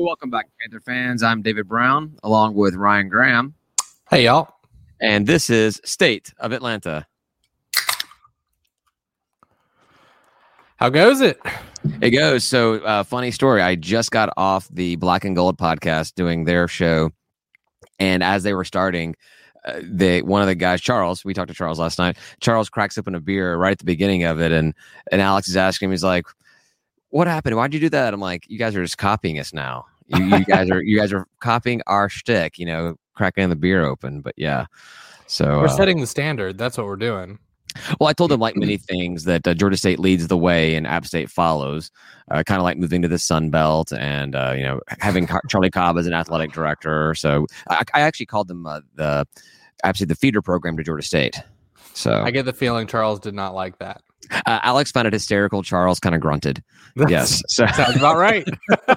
Hey, welcome back, Panther fans. I'm David Brown, along with Ryan Graham, Hey, y'all. and this is State of Atlanta. How goes it? It goes. So, uh, funny story. I just got off the Black and Gold podcast doing their show, and as they were starting, uh, they one of the guys, Charles. We talked to Charles last night. Charles cracks open a beer right at the beginning of it, and and Alex is asking him. He's like, "What happened? Why'd you do that?" I'm like, "You guys are just copying us now. You, you guys are you guys are copying our shtick. You know, cracking the beer open." But yeah. So We're uh, setting the standard. That's what we're doing. Well, I told them like many things that uh, Georgia State leads the way and App State follows. Uh, kind of like moving to the Sun Belt and uh, you know having Car- Charlie Cobb as an athletic director. So I, I actually called them uh, the App State the feeder program to Georgia State. So I get the feeling Charles did not like that. uh, Alex found it hysterical. Charles kind of grunted. Yes. So Sounds about right.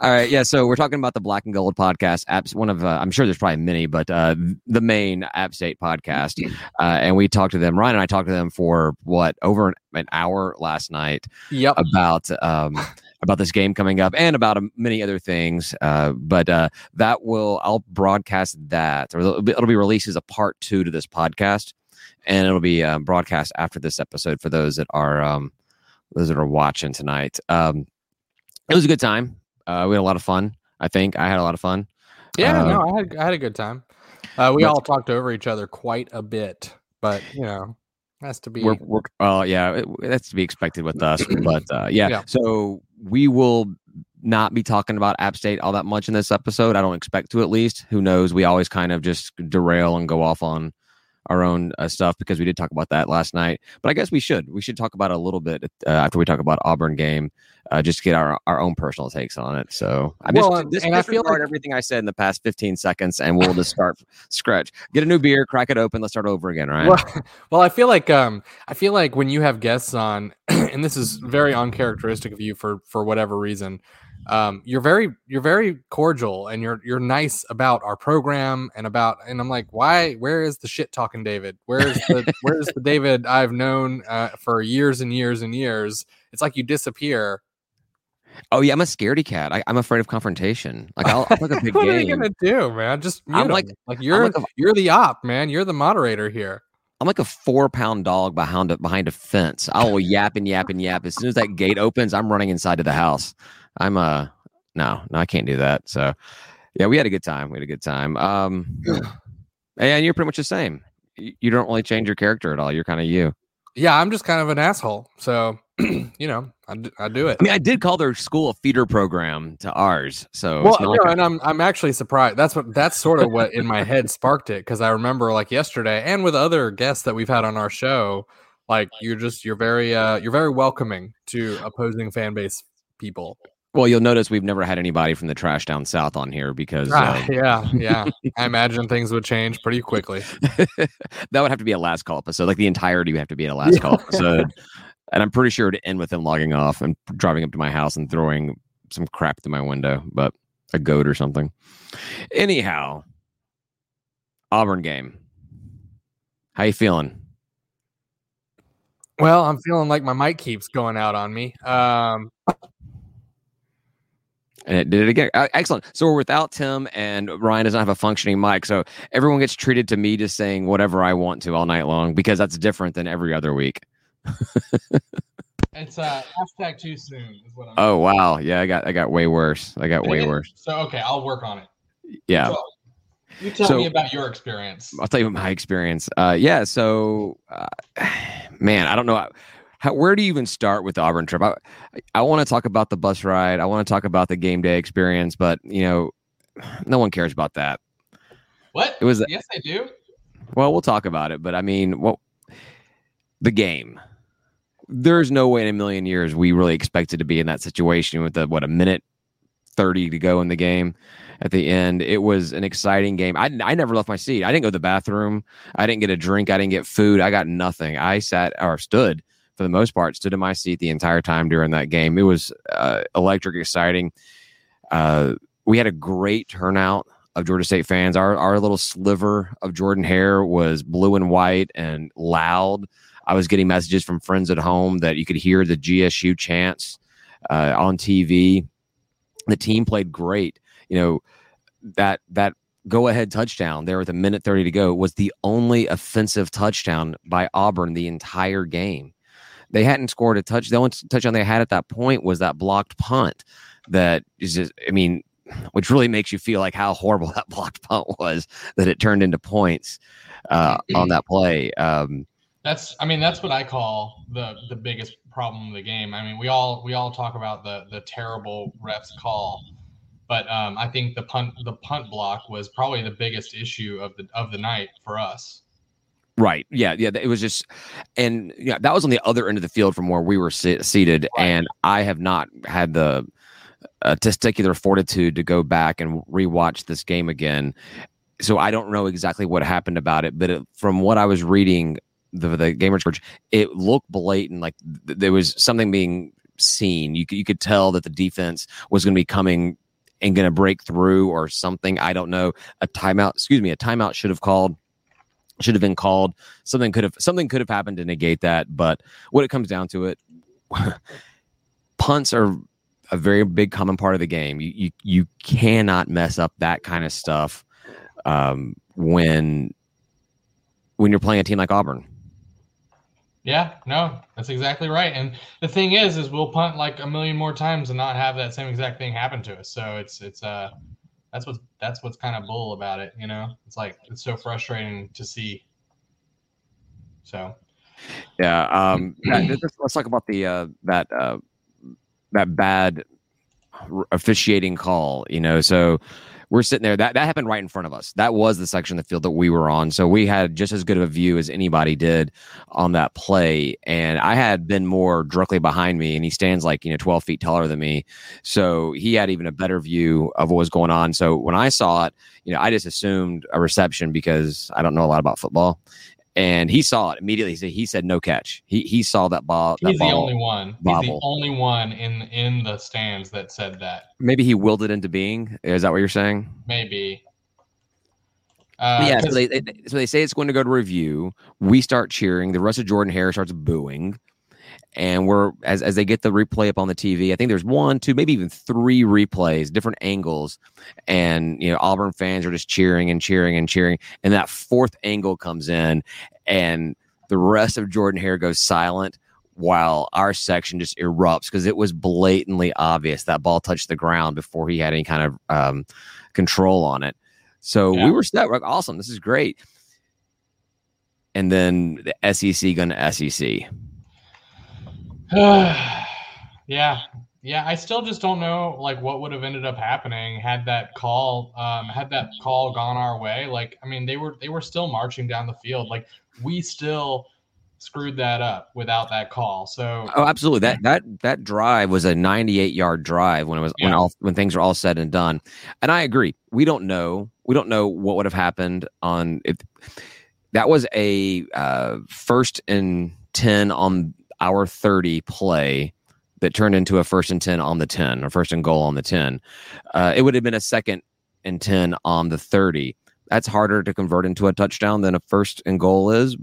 All right, yeah. So we're talking about the Black and Gold podcast. Apps, one of uh, I'm sure there's probably many, but uh, the main App State podcast. Uh, and we talked to them. Ryan and I talked to them for what over an, an hour last night Yep. about um, about this game coming up and about um, many other things. Uh, but uh, that will I'll broadcast that, or it'll be, it'll be released as a part two to this podcast, and it'll be uh, broadcast after this episode for those that are um, those that are watching tonight. Um, it was a good time. Uh, we had a lot of fun. I think I had a lot of fun. Yeah, no, I had, I had a good time. Uh, we all talked over each other quite a bit, but you know, has to be. We're, we're uh, yeah, it, that's to be expected with us. But uh, yeah, Yeah. so we will not be talking about App State all that much in this episode. I don't expect to, at least. Who knows? We always kind of just derail and go off on our own uh, stuff because we did talk about that last night. But I guess we should. We should talk about it a little bit uh, after we talk about Auburn game, uh, just to get our, our own personal takes on it. So I just, Well, and- I feel like- everything I said in the past 15 seconds, and we'll just start scratch. Get a new beer, crack it open, let's start over again. Right? Well, well, I feel like um, I feel like when you have guests on, and this is very uncharacteristic of you for for whatever reason, um, you're very you're very cordial and you're you're nice about our program and about and I'm like, why? Where is the shit talking David? Where's the where's the David I've known uh, for years and years and years? It's like you disappear. Oh yeah, I'm a scaredy cat. I, I'm afraid of confrontation. Like I'll, I'll like a big what are you gonna do, man? Just I'm like- like you're like a- you're the op, man. You're the moderator here. I'm like a four pound dog behind a behind a fence. I will yap and yap and yap. As soon as that gate opens, I'm running inside to the house. I'm a no, no, I can't do that. So yeah, we had a good time. We had a good time. Um and you're pretty much the same. You, don't really change your character at all. You're kind of you. Yeah, I'm just kind of an asshole. So you know, I, d- I do it. I mean, I did call their school a feeder program to ours. So well, it's not no, like and I'm I'm actually surprised. That's what that's sort of what in my head sparked it because I remember like yesterday and with other guests that we've had on our show, like you're just you're very uh you're very welcoming to opposing fan base people. Well, you'll notice we've never had anybody from the trash down south on here because uh, yeah, yeah. I imagine things would change pretty quickly. that would have to be a last call episode. Like the entirety would have to be a last call episode. And I'm pretty sure to end with him logging off and driving up to my house and throwing some crap through my window, but a goat or something. Anyhow, Auburn game. How you feeling? Well, I'm feeling like my mic keeps going out on me. Um, And it did it again. Excellent. So we're without Tim and Ryan doesn't have a functioning mic. So everyone gets treated to me just saying whatever I want to all night long because that's different than every other week. it's uh hashtag too soon is what I'm. Oh wow. Yeah, I got I got way worse. I got way worse. So okay, I'll work on it. Yeah. You tell So- me about your experience. I'll tell you my experience. Uh, yeah, so uh, man, I don't know how, where do you even start with the Auburn trip. I, I want to talk about the bus ride. I want to talk about the game day experience, but you know, no one cares about that. What? It was Yes, they do. well, we'll talk about it, but I mean, what the game? There's no way in a million years we really expected to be in that situation with the what a minute thirty to go in the game at the end. It was an exciting game. I, I never left my seat. I didn't go to the bathroom. I didn't get a drink. I didn't get food. I got nothing. I sat or stood for the most part, stood in my seat the entire time during that game. It was uh, electric, exciting. Uh, we had a great turnout of Georgia State fans. Our our little sliver of Jordan Hare was blue and white and loud. I was getting messages from friends at home that you could hear the GSU chants uh, on TV. The team played great. You know, that that go ahead touchdown there with a minute 30 to go was the only offensive touchdown by Auburn the entire game. They hadn't scored a touch. The only touchdown they had at that point was that blocked punt that is just, I mean, which really makes you feel like how horrible that blocked punt was that it turned into points uh, on that play. Um, that's, I mean, that's what I call the the biggest problem of the game. I mean, we all we all talk about the the terrible refs call, but um, I think the punt the punt block was probably the biggest issue of the of the night for us. Right. Yeah. Yeah. It was just, and yeah, that was on the other end of the field from where we were seated, right. and I have not had the uh, testicular fortitude to go back and rewatch this game again. So I don't know exactly what happened about it, but it, from what I was reading, the the gamer church, it looked blatant, like th- there was something being seen. You you could tell that the defense was going to be coming and going to break through or something. I don't know. A timeout, excuse me, a timeout should have called should have been called. Something could have something could have happened to negate that. But what it comes down to it, punts are a very big common part of the game. You you you cannot mess up that kind of stuff um, when when you're playing a team like Auburn. Yeah, no, that's exactly right. And the thing is, is we'll punt like a million more times and not have that same exact thing happen to us. So it's it's uh that's what's that's what's kind of bull about it. You know, it's like it's so frustrating to see. So. Yeah. Um. let's talk about the uh that uh that bad officiating call. You know, so we're sitting there. That that happened right in front of us. That was the section of the field that we were on. So we had just as good of a view as anybody did on that play. And I had been more directly behind me, and he stands like you know twelve feet taller than me. So he had even a better view of what was going on. So when I saw it, you know, I just assumed a reception because I don't know a lot about football and he saw it immediately. He said, he said no catch. He he saw that ball. That He's ball the only one. Bobble. He's the only one in in the stands that said that. Maybe he willed it into being. Is that what you're saying? Maybe. Uh, yeah, so they, they, so they say it's going to go to review. We start cheering. The rest of Jordan Hare starts booing and we're as as they get the replay up on the TV. I think there's one, two, maybe even three replays, different angles, and you know Auburn fans are just cheering and cheering and cheering, and that fourth angle comes in, and the rest of Jordan Hare goes silent while our section just erupts because it was blatantly obvious that ball touched the ground before he had any kind of um, control on it. So yeah. we were set. We're like, awesome, this is great. And then the SEC going to SEC. yeah, yeah. I still just don't know like what would have ended up happening had that call, um, had that call gone our way. Like, I mean, they were they were still marching down the field. Like, we still screwed that up without that call. So oh, absolutely that that that drive was a 98 yard drive when it was yeah. when all when things were all said and done. And I agree. We don't know. We don't know what would have happened on if that was a uh, first and 10 on our 30 play that turned into a first and 10 on the 10 or first and goal on the 10. Uh, it would have been a second and 10 on the 30. That's harder to convert into a touchdown than a first and goal is.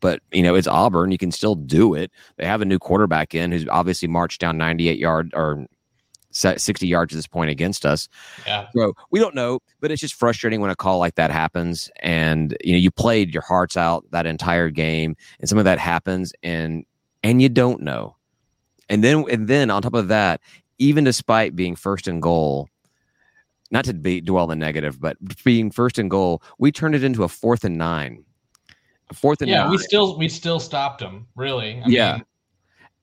But, you know, it's Auburn. You can still do it. They have a new quarterback in who's obviously marched down 98 yard or 60 yards at this point against us. Yeah. So we don't know, but it's just frustrating when a call like that happens. And, you know, you played your hearts out that entire game and some of that happens. And and you don't know. And then and then on top of that, even despite being first and goal, not to be dwell on the negative, but being first and goal, we turned it into a fourth and nine. A fourth and yeah, nine. we still we still stopped them, really. I yeah. Mean,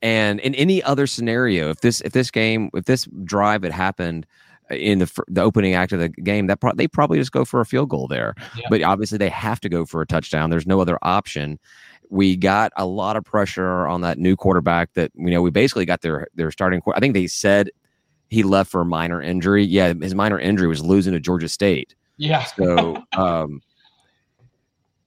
and in any other scenario, if this if this game if this drive had happened uh, in the the opening act of the game, that pro- they probably just go for a field goal there. Yeah. But obviously, they have to go for a touchdown. There's no other option we got a lot of pressure on that new quarterback that you know we basically got their their starting i think they said he left for a minor injury. Yeah his minor injury was losing to georgia state. Yeah. So um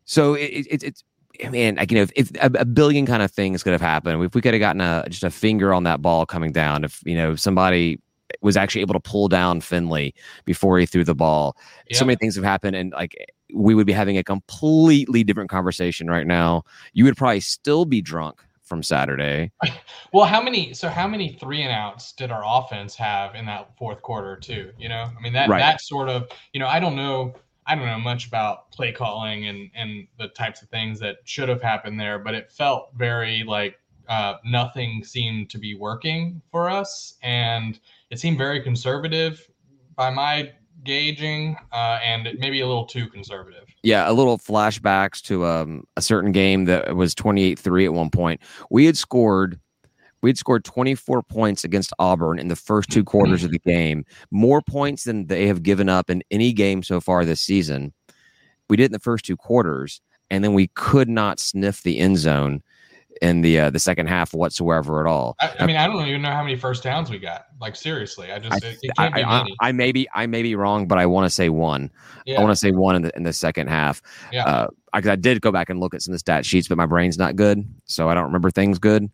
so it, it, it's man, like, you know, if, if a, a, billion kind of things could have happened, if we could have gotten a just a finger on that ball coming down, if you know somebody was actually able to pull down Finley before he threw the ball, yeah. so many things have happened, and like we would be having a completely different conversation right now. You would probably still be drunk from Saturday. Well, how many? So how many three and outs did our offense have in that fourth quarter too? You know, I mean that Right. that sort of you know I don't know I don't know much about play calling and and the types of things that should have happened there, but it felt very like uh, nothing seemed to be working for us, and it seemed very conservative by my gauging, uh, and maybe a little too conservative. Yeah, a little flashbacks to um, a certain game that was 28-3 at one point. We had scored we had scored 24 points against Auburn in the first two quarters of the game, more points than they have given up in any game so far this season. We did in the first two quarters, and then we could not sniff the end zone in the uh, the second half whatsoever at all. I, I mean, I don't even know how many first downs we got. Like seriously, I just I, it, it can't be I, many. I may be I may be wrong, but I want to say one. Yeah. I want to say one in the in the second half. Yeah. Uh, I, I did go back and look at some of the stat sheets, but my brain's not good, so I don't remember things good.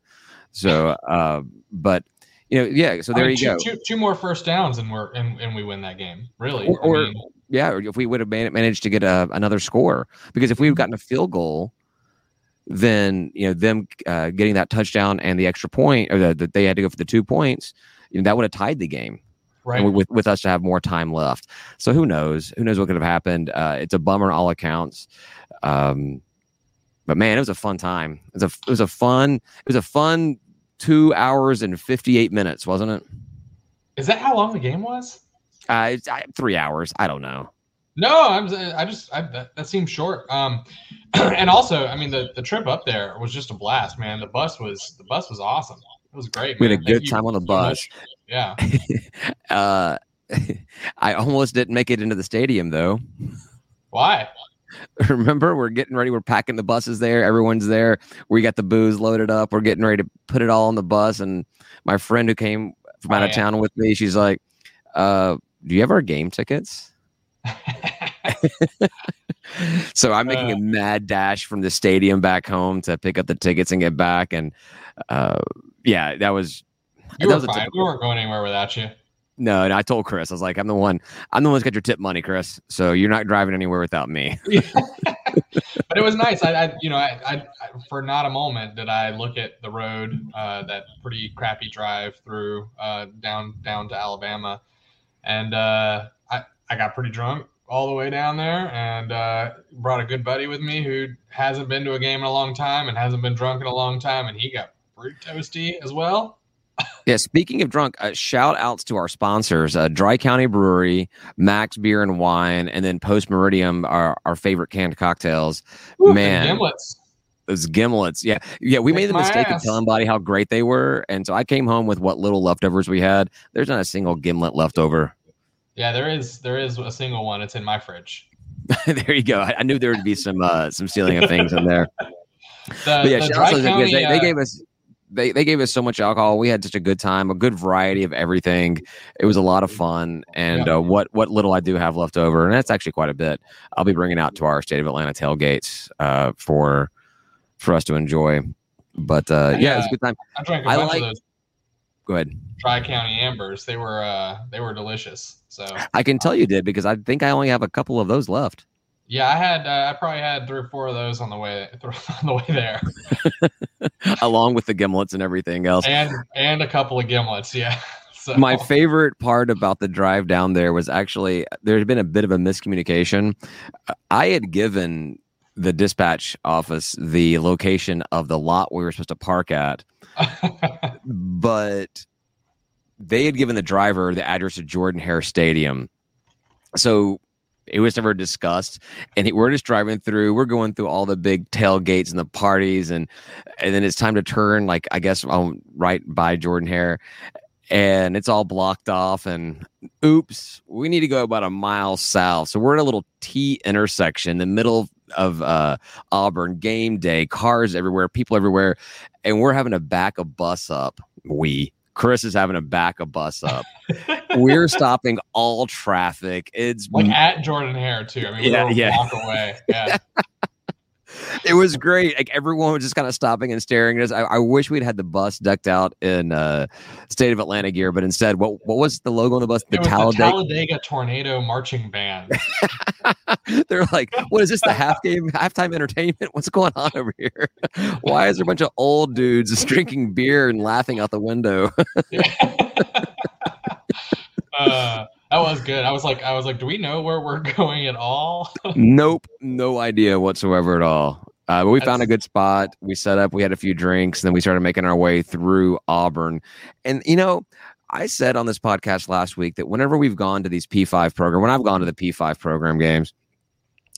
So, uh, but you know, yeah. So I there mean, you two, go. Two, two more first downs and we're and, and we win that game. Really? Or- I or- mean, Yeah, or if we would have managed to get a, another score, because if we Mm-hmm. had gotten a field goal, then you know them uh, getting that touchdown and the extra point, or that they had to go for the two points, you know, that would have tied the game. right. with with us to have more time left. So who knows? Who knows what could have happened? Uh, it's a bummer on all accounts. Um, but man, it was a fun time. It was a it was a fun it was a fun two hours and fifty eight minutes, wasn't it? Is that how long the game was? Uh, it's I, three hours. I don't know. No, I'm. I just I, that, that seems short. Um, and also, I mean, the the trip up there was just a blast, man. The bus was the bus was awesome. It was great. We had a man. Thank good you time on the so bus. much. Yeah. Uh, I almost didn't make it into the stadium though. Why? Remember, we're getting ready. We're packing the buses there. Everyone's there. We got the booze loaded up. We're getting ready to put it all on the bus. And my friend who came from out Oh, of town with me, she's like, uh, "Do you have our game tickets?" So I'm making Uh. a mad dash from the stadium back home to pick up the tickets and get back. And uh, yeah, that was you that were was fine. typical- We weren't going anywhere without you. no. And I told Chris, I was like, "I'm the one. I'm the one who's got your tip money, Chris. So you're not driving anywhere without me." but it was nice. I, I you know, I, I, I, for not a moment did I look at the road, uh, that pretty crappy drive through uh, down down to Alabama, and uh, I got pretty drunk all the way down there, and uh, brought a good buddy with me who hasn't been to a game in a long time and hasn't been drunk in a long time, and he got pretty toasty as well. Yeah, speaking of drunk, uh, shout outs to our sponsors, uh, Dry County Brewery, Mac's Beer and Wine, and then Post Meridiem, our, our favorite canned cocktails. And Man. gimlets. Those gimlets. Yeah. Yeah. We made the mistake ass. of telling Buddy how great they were. And so I came home with what little leftovers we had. There's not a single gimlet left over. Yeah, there is there is a single one. It's in my fridge. there you go. I, I knew there would be some uh, some stealing of things in there. The, But yeah, the shout Dry out to those guys. County, They, they uh, gave us they, they gave us so much alcohol. We had such a good time, a good variety of everything. It was a lot of fun. And Yeah. uh, what what little I do have left over, and that's actually quite a bit, I'll be bringing out to our state of Atlanta tailgates uh, for for us to enjoy. But uh, yeah, it was a good time. I drank a I bunch like- of those Go ahead. Dry County Ambers. They were uh they were delicious. So I can tell you did because I think I only have a couple of those left. yeah, I had uh, I probably had three or four of those on the way on the way there, along with the gimlets and everything else. and and a couple of gimlets. Yeah. So My favorite part about the drive down there was actually there had been a bit of a miscommunication. I had given the dispatch office the location of the lot we were supposed to park at, but they had given the driver the address of Jordan Hare Stadium. So it was never discussed. And we're just driving through. We're going through all the big tailgates and the parties, and and then it's time to turn. Like I guess um, right by Jordan Hare, and it's all blocked off. And oops, we need to go about a mile south. So we're at a little T intersection, in the middle of uh, Auburn. Game day, cars everywhere, people everywhere, and we're having to back a bus up. We. Chris is having to back a bus up. We're stopping all traffic. It's like at Jordan Hare too. I mean, we Yeah, were yeah. block away. Yeah. it was great. Like everyone was just kind of stopping and staring at us. I, I wish we'd had the bus decked out in uh, state of Atlanta gear, but instead, what what was the logo on the bus? The Talladega. the Talladega Tornado Marching Band. They're like, "What is this? The half game, halftime entertainment? What's going on over here? Why is there a bunch of old dudes just drinking beer and laughing out the window?" uh, that was good. I was like, I was like, do we know where we're going at all? nope, no idea whatsoever at all. Uh, but we found a good spot. We set up. We had a few drinks, and then we started making our way through Auburn. And you know, I said on this podcast last week that whenever we've gone to these P5 program, when I've gone to the P5 program games,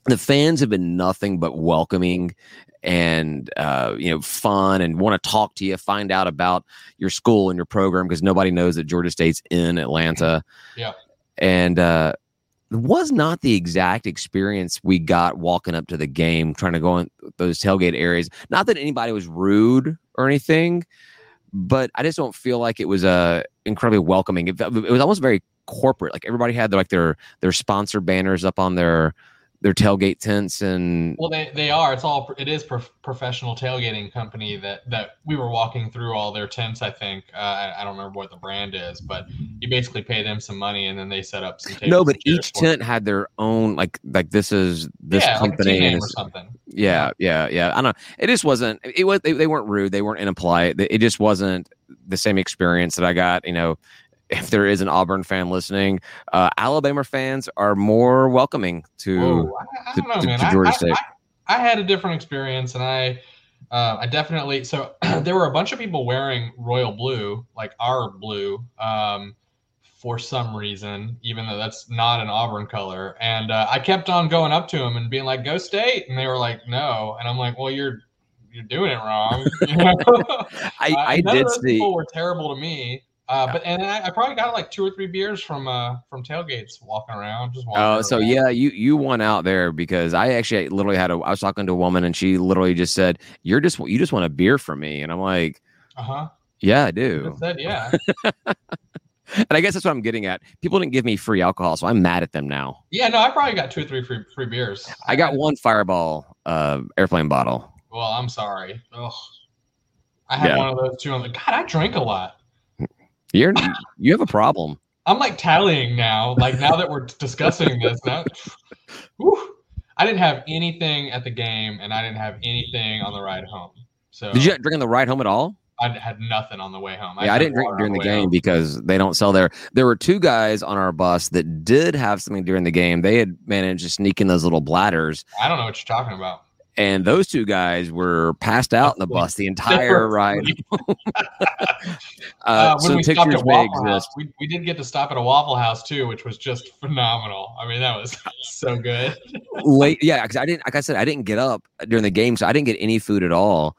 the fans have been nothing but welcoming and uh, you know fun and want to talk to you, find out about your school and your program because nobody knows that Georgia State's in Atlanta. Yeah. And uh, it was not the exact experience we got walking up to the game, trying to go in those tailgate areas. Not that anybody was rude or anything, but I just don't feel like it was uh, incredibly welcoming. It, it was almost very corporate. Like everybody had like their their sponsor banners up on their their tailgate tents and Well, they, they are. It's all. It is prof- professional tailgating company that that we were walking through all their tents. I think uh, I, I don't remember what the brand is, but you basically pay them some money and then they set up some. No, but each tent had their own like like this is this yeah, like company team or something. Yeah, yeah, yeah. I don't know. It just wasn't. It was. They, they weren't rude. They weren't impolite. It just wasn't the same experience that I got. You know, if there is an Auburn fan listening, uh, Alabama fans are more welcoming to. Whoa, I, I to- know, to- to Georgia I, State. I, had a different experience, and I, uh, I definitely. So there were a bunch of people wearing royal blue, like our blue, um, for some reason, even though that's not an Auburn color. And uh, I kept on going up to them and being like, "Go State," and they were like, "No," and I'm like, "Well, you're." You're doing it wrong. You know? I, I did see. people were terrible to me. Uh, but and I, I probably got like two or three beers from uh from tailgates walking around, just walking Oh, so around. yeah, you you won out there because I actually literally had a. I was talking to a woman and she literally just said, "You're just you just want a beer from me," and I'm like, Uh huh. "Yeah, I do." Said yeah. And I guess that's what I'm getting at. People didn't give me free alcohol, so I'm mad at them now. Yeah, no, I probably got two or three free free beers. I got one Fireball uh, airplane bottle. Well, I'm sorry. Ugh. I had Yeah. one of those too. I'm like, God, I drink a lot. You're you have a problem. I'm like tallying now. Like now that we're discussing this, now, whew, I didn't have anything at the game, and I didn't have anything on the ride home. So Did you drink on the ride home at all? I had nothing on the way home. yeah, I didn't drink during on the game home. because they don't sell there. There were two guys on our bus that did have something during the game. They had managed to sneak in those little bladders, I don't know what you're talking about. And those two guys were passed out in the bus the entire ride. uh, Uh, so pictures may Waffle House, exist. we, we did get to stop at a Waffle House too, which was just phenomenal. I mean, that was so good. late yeah because i didn't like i said i didn't get up during the game so i didn't get any food at all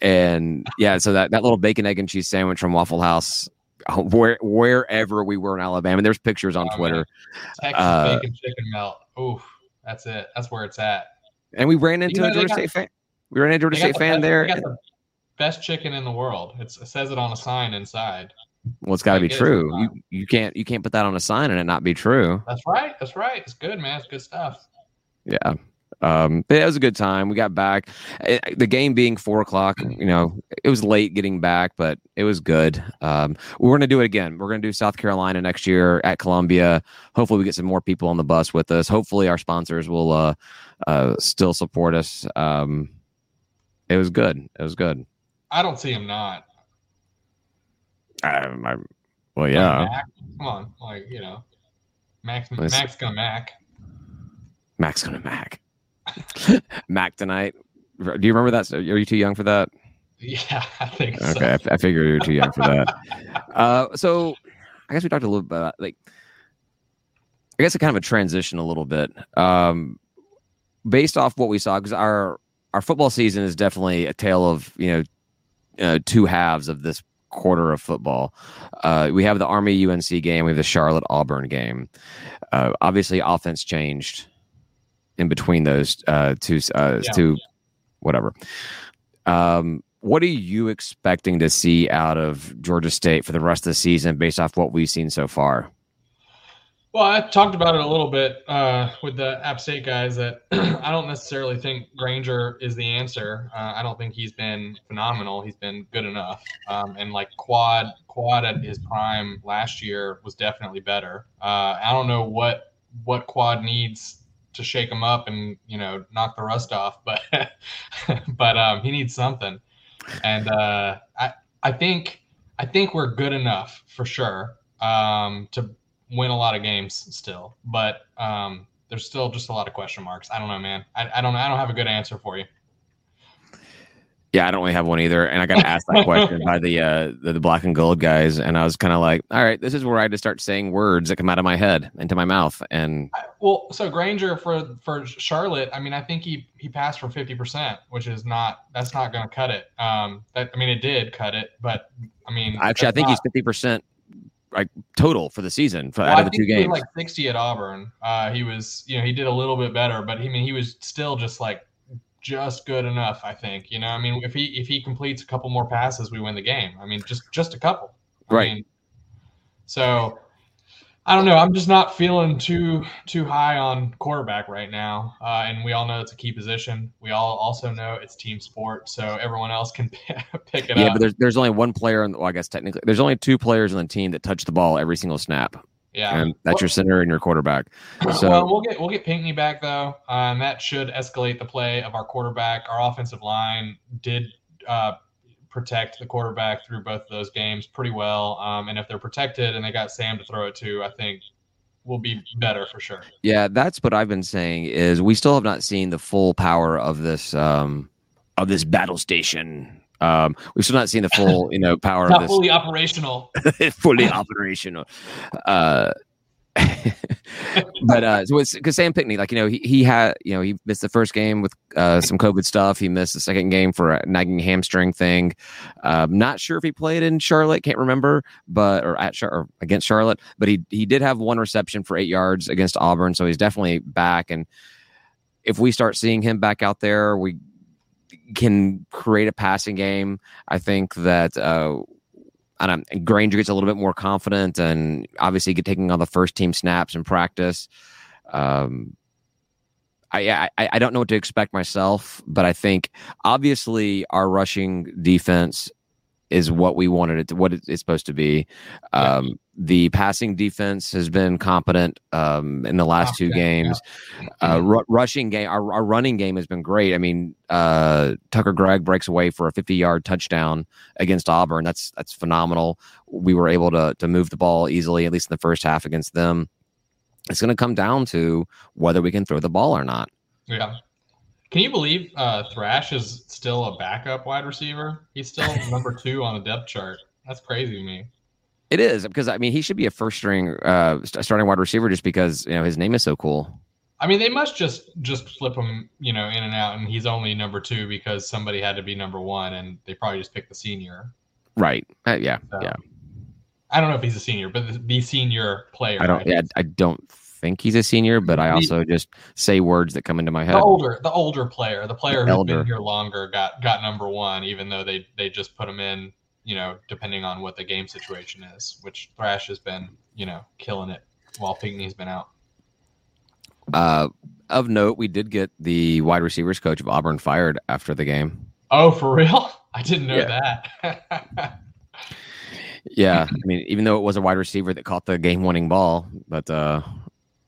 and yeah so that, that little bacon egg and cheese sandwich from waffle house uh, where wherever we were in alabama there's pictures on Oh, man. twitter Texas Uh, bacon chicken melt. Oof, that's it. That's where it's at. And we ran into know, a georgia got- state fan we ran into a georgia state the fan best- there the best chicken in the world. It's, it says it on a sign inside. well it's got to be true you, you can't you can't put that on a sign and it not be true That's right. That's right. It's good, man. It's good stuff. yeah um but it was a good time we got back Eh, the game being four o'clock you know it was late getting back but it was good um we're gonna do it again we're gonna do south carolina next year at columbia hopefully we get some more people on the bus with us hopefully our sponsors will uh uh still support us um it was good it was good I don't see him not. um, I, well Like yeah Mac. Come on, like you know, Max. Let's- Max gonna Mac. mac's gonna mac mac tonight do you remember that are you too young for that Yeah, I think so. Okay, I, f- I figured you're too young for that. uh, so I guess we talked a little bit about like, I guess a kind of a transition a little bit, um, based off what we saw because our our football season is definitely a tale of you know uh, two halves of this quarter of football. Uh, we have the Army UNC game, we have the Charlotte Auburn game. Uh, obviously, offense changed in between those uh, two uh, Yeah. two whatever. Um, what are you expecting to see out of Georgia State for the rest of the season based off what we've seen so far? Well, I talked about it a little bit uh, with the App State guys that I don't necessarily think Grainger is the answer. Uh, I don't think he's been phenomenal. He's been good enough. Um, and like Quad, Quad at his prime last year was definitely better. Uh, I don't know what what Quad needs to shake him up and you know knock the rust off, but but um, he needs something. And uh, I I think I think we're good enough for sure um, to win a lot of games still, but um, there's still just a lot of question marks. I don't know, man. I, I don't I don't have a good answer for you. Yeah, I don't really have one either. And I got asked that question by the, uh, the the black and gold guys, and I was kind of like, "All right, this is where I had to start saying words that come out of my head into my mouth." And well, so Grainger for for Charlotte, I mean, I think he he passed for fifty percent, which is not that's not going to cut it. Um, that I mean, it did cut it, but I mean, actually, I think not, he's fifty percent like total for the season for, well, out of the two games. like 60 at Auburn. Uh, he was, you know, he did a little bit better, but he I mean he was still just like just good enough. I think, you know, I mean, if he if he completes a couple more passes, we win the game. I mean, just just a couple, I right? Mean, so I don't know. I'm just not feeling too too high on quarterback right now. Uh, and we all know it's a key position. We all also know it's team sport, so everyone else can pick it yeah, up. Yeah, but there's there's only one player, in, well, I guess technically there's only two players on the team that touch the ball every single snap. Yeah, and that's well, your center and your quarterback. So well, we'll get we'll get Pinckney back though, uh, and that should escalate the play of our quarterback. Our offensive line did uh, protect the quarterback through both of those games pretty well. Um, and if they're protected and they got Sam to throw it to, I think will be better for sure. Yeah, that's what I've been saying. Is we still have not seen the full power of this um, of this battle station. Um, we've still not seen the full, you know, power not of this. fully operational. fully operational. Uh, but uh, because Sam Pinckney, like you know, he he had you know he missed the first game with uh, some COVID stuff. He missed the second game for a nagging hamstring thing. Um, not sure if he played in Charlotte, can't remember, but or at or against Charlotte. But he he did have one reception for eight yards against Auburn, so he's definitely back. And if we start seeing him back out there, we can create a passing game. I think that uh, Know, Grainger gets a little bit more confident and obviously taking on the first team snaps in practice. Um, I, I I don't know what to expect myself, but I think obviously our rushing defense is what we wanted it to, what it's supposed to be. Um, yeah. The passing defense has been competent um, in the last two games. Yeah. Uh, r- rushing game, our, our, running game has been great. I mean, uh, Tucker Gregg breaks away for a 50 yard touchdown against Auburn. That's that's phenomenal. We were able to to move the ball easily, at least in the first half against them. It's going to come down to whether we can throw the ball or not. Yeah. Can you believe uh, Thrash is still a backup wide receiver? He's still number two on the depth chart. That's crazy to me. It is because I mean he should be a first string uh, starting wide receiver just because you know his name is so cool. I mean they must just just flip him you know in and out, and he's only number two because somebody had to be number one, and they probably just picked the senior. Right. Uh, yeah. So, yeah. I don't know if he's a senior, but the, the senior player. I don't. Yeah. I don't think he's a senior, but I also just say words that come into my head. The older, the older player, the player the who's elder. been here longer, got got number one, even though they they just put him in, you know, depending on what the game situation is. Which Thrash has been, you know, killing it while Pinckney's been out. Uh, of note, we did get the wide receivers coach of Auburn fired after the game. Oh, for real? I didn't know yeah. that. yeah, I mean, even though it was a wide receiver that caught the game-winning ball, but uh,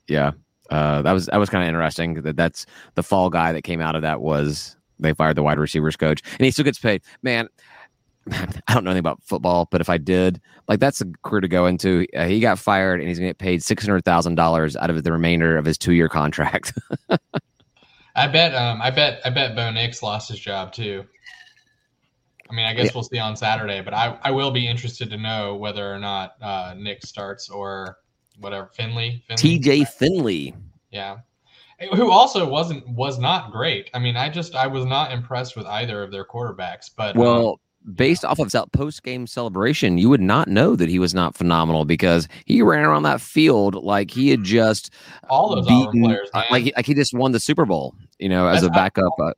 yeah, uh, that was that was kind of interesting. That that's the fall guy that came out of that was they fired the wide receivers coach, and he still gets paid. Man, I don't know anything about football, but if I did, like that's a career to go into. Uh, he got fired, and he's gonna get paid six hundred thousand dollars out of the remainder of his two year contract. I bet. Um, I bet. I bet Bo Nix lost his job too. I mean, I guess yeah. we'll see on Saturday, but I, I will be interested to know whether or not uh, Nick starts or whatever Finley, Finley TJ Finley. Yeah. Who also wasn't was not great. I mean, I just I was not impressed with either of their quarterbacks. But well, um, based off of that post game celebration, you would not know that he was not phenomenal because he ran around that field like he had just all those beaten, players, uh, like he, like he just won the Super Bowl. You know, as That's, a backup. Uh,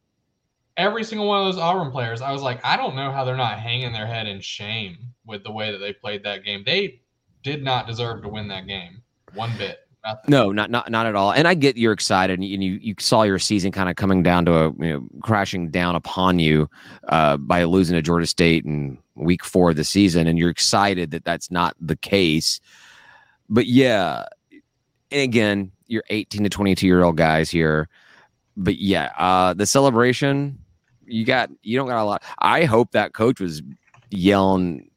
every single one of those Auburn players, I was like, I don't know how they're not hanging their head in shame with the way that they played that game. They did not deserve to win that game one bit. Nothing. No, not not not at all. And I get you're excited, and you you, saw your season kind of coming down to a you know crashing down upon you uh, by losing to Georgia State in week four of the season, and you're excited that that's not the case. But yeah, and again, you're 18 to 22 year old guys here. But yeah, uh, the celebration you got you don't got a lot. I hope that coach was yelling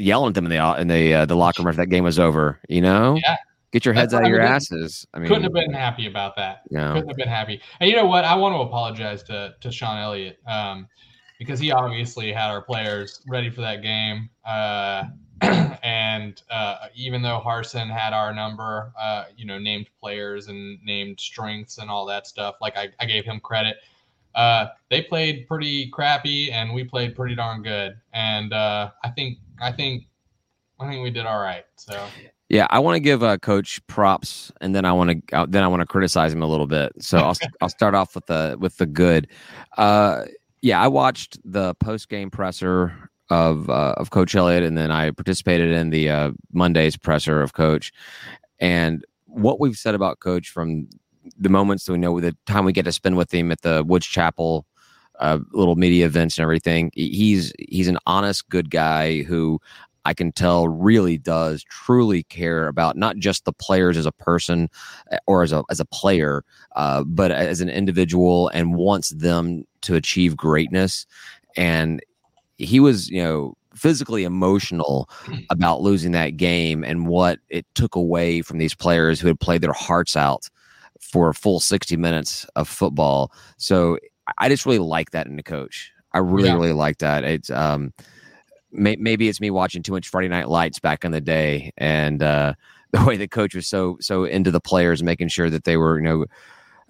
yelling at them in the in the uh, the locker room if that game was over. You know, Yeah. get your heads That's out of your asses. I mean, Couldn't have been happy about that. Yeah. Couldn't have been happy. And you know what? I want to apologize to to Shawn Elliott um, because he obviously had our players ready for that game. Uh, and uh, even though Harsin had our number, uh, you know, named players and named strengths and all that stuff, like I, I gave him credit. Uh, they played pretty crappy, and we played pretty darn good. And uh, I think I think I think we did all right. So Yeah, I want to give uh, Coach props, and then I want to uh, then I want to criticize him a little bit. So I'll I'll start off with the with the good. Uh, yeah, I watched the post game presser of uh, of Coach Elliott, and then I participated in the uh, Monday's presser of Coach. And what we've said about Coach from the moments that we know, the time we get to spend with him at the Woods Chapel uh, little media events and everything, he's he's an honest, good guy who I can tell really does truly care about not just the players as a person uh, or as a as a player, uh, but as an individual and wants them to achieve greatness. And he was, you know, physically emotional about losing that game and what it took away from these players who had played their hearts out for a full 60 minutes of football. So I just really like that in the coach. I really, Yeah. really like that. It's um may, maybe it's me watching too much Friday Night Lights back in the day, and uh, the way the coach was so so into the players, making sure that they were you know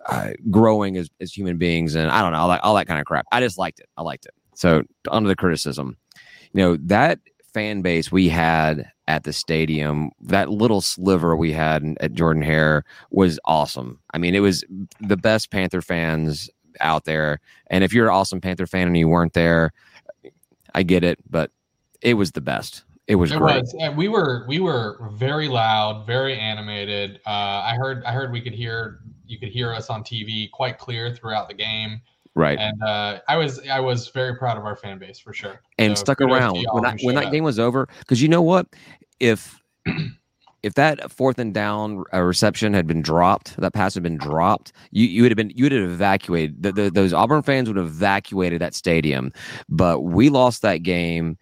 uh, growing as, as human beings, and I don't know all that all that kind of crap. I just liked it. I liked it. So under the criticism, you know that fan base we had at the stadium, that little sliver we had at Jordan Hare was awesome. I mean, it was the best Panther fans out there. And if you're an awesome Panther fan and you weren't there, I get it, but it was the best. It was It great. was. And we were we were very loud, very animated. Uh, I heard I heard we could hear you could hear us on TV quite clear throughout the game, Right. and uh, I was I was very proud of our fan base for sure. and So stuck around when that when that up. game was over. Because you know what, if if that fourth and down uh, reception had been dropped, that pass had been dropped, you you would have been you would have evacuated. The, the, those Auburn fans would have evacuated that stadium. But we lost that game,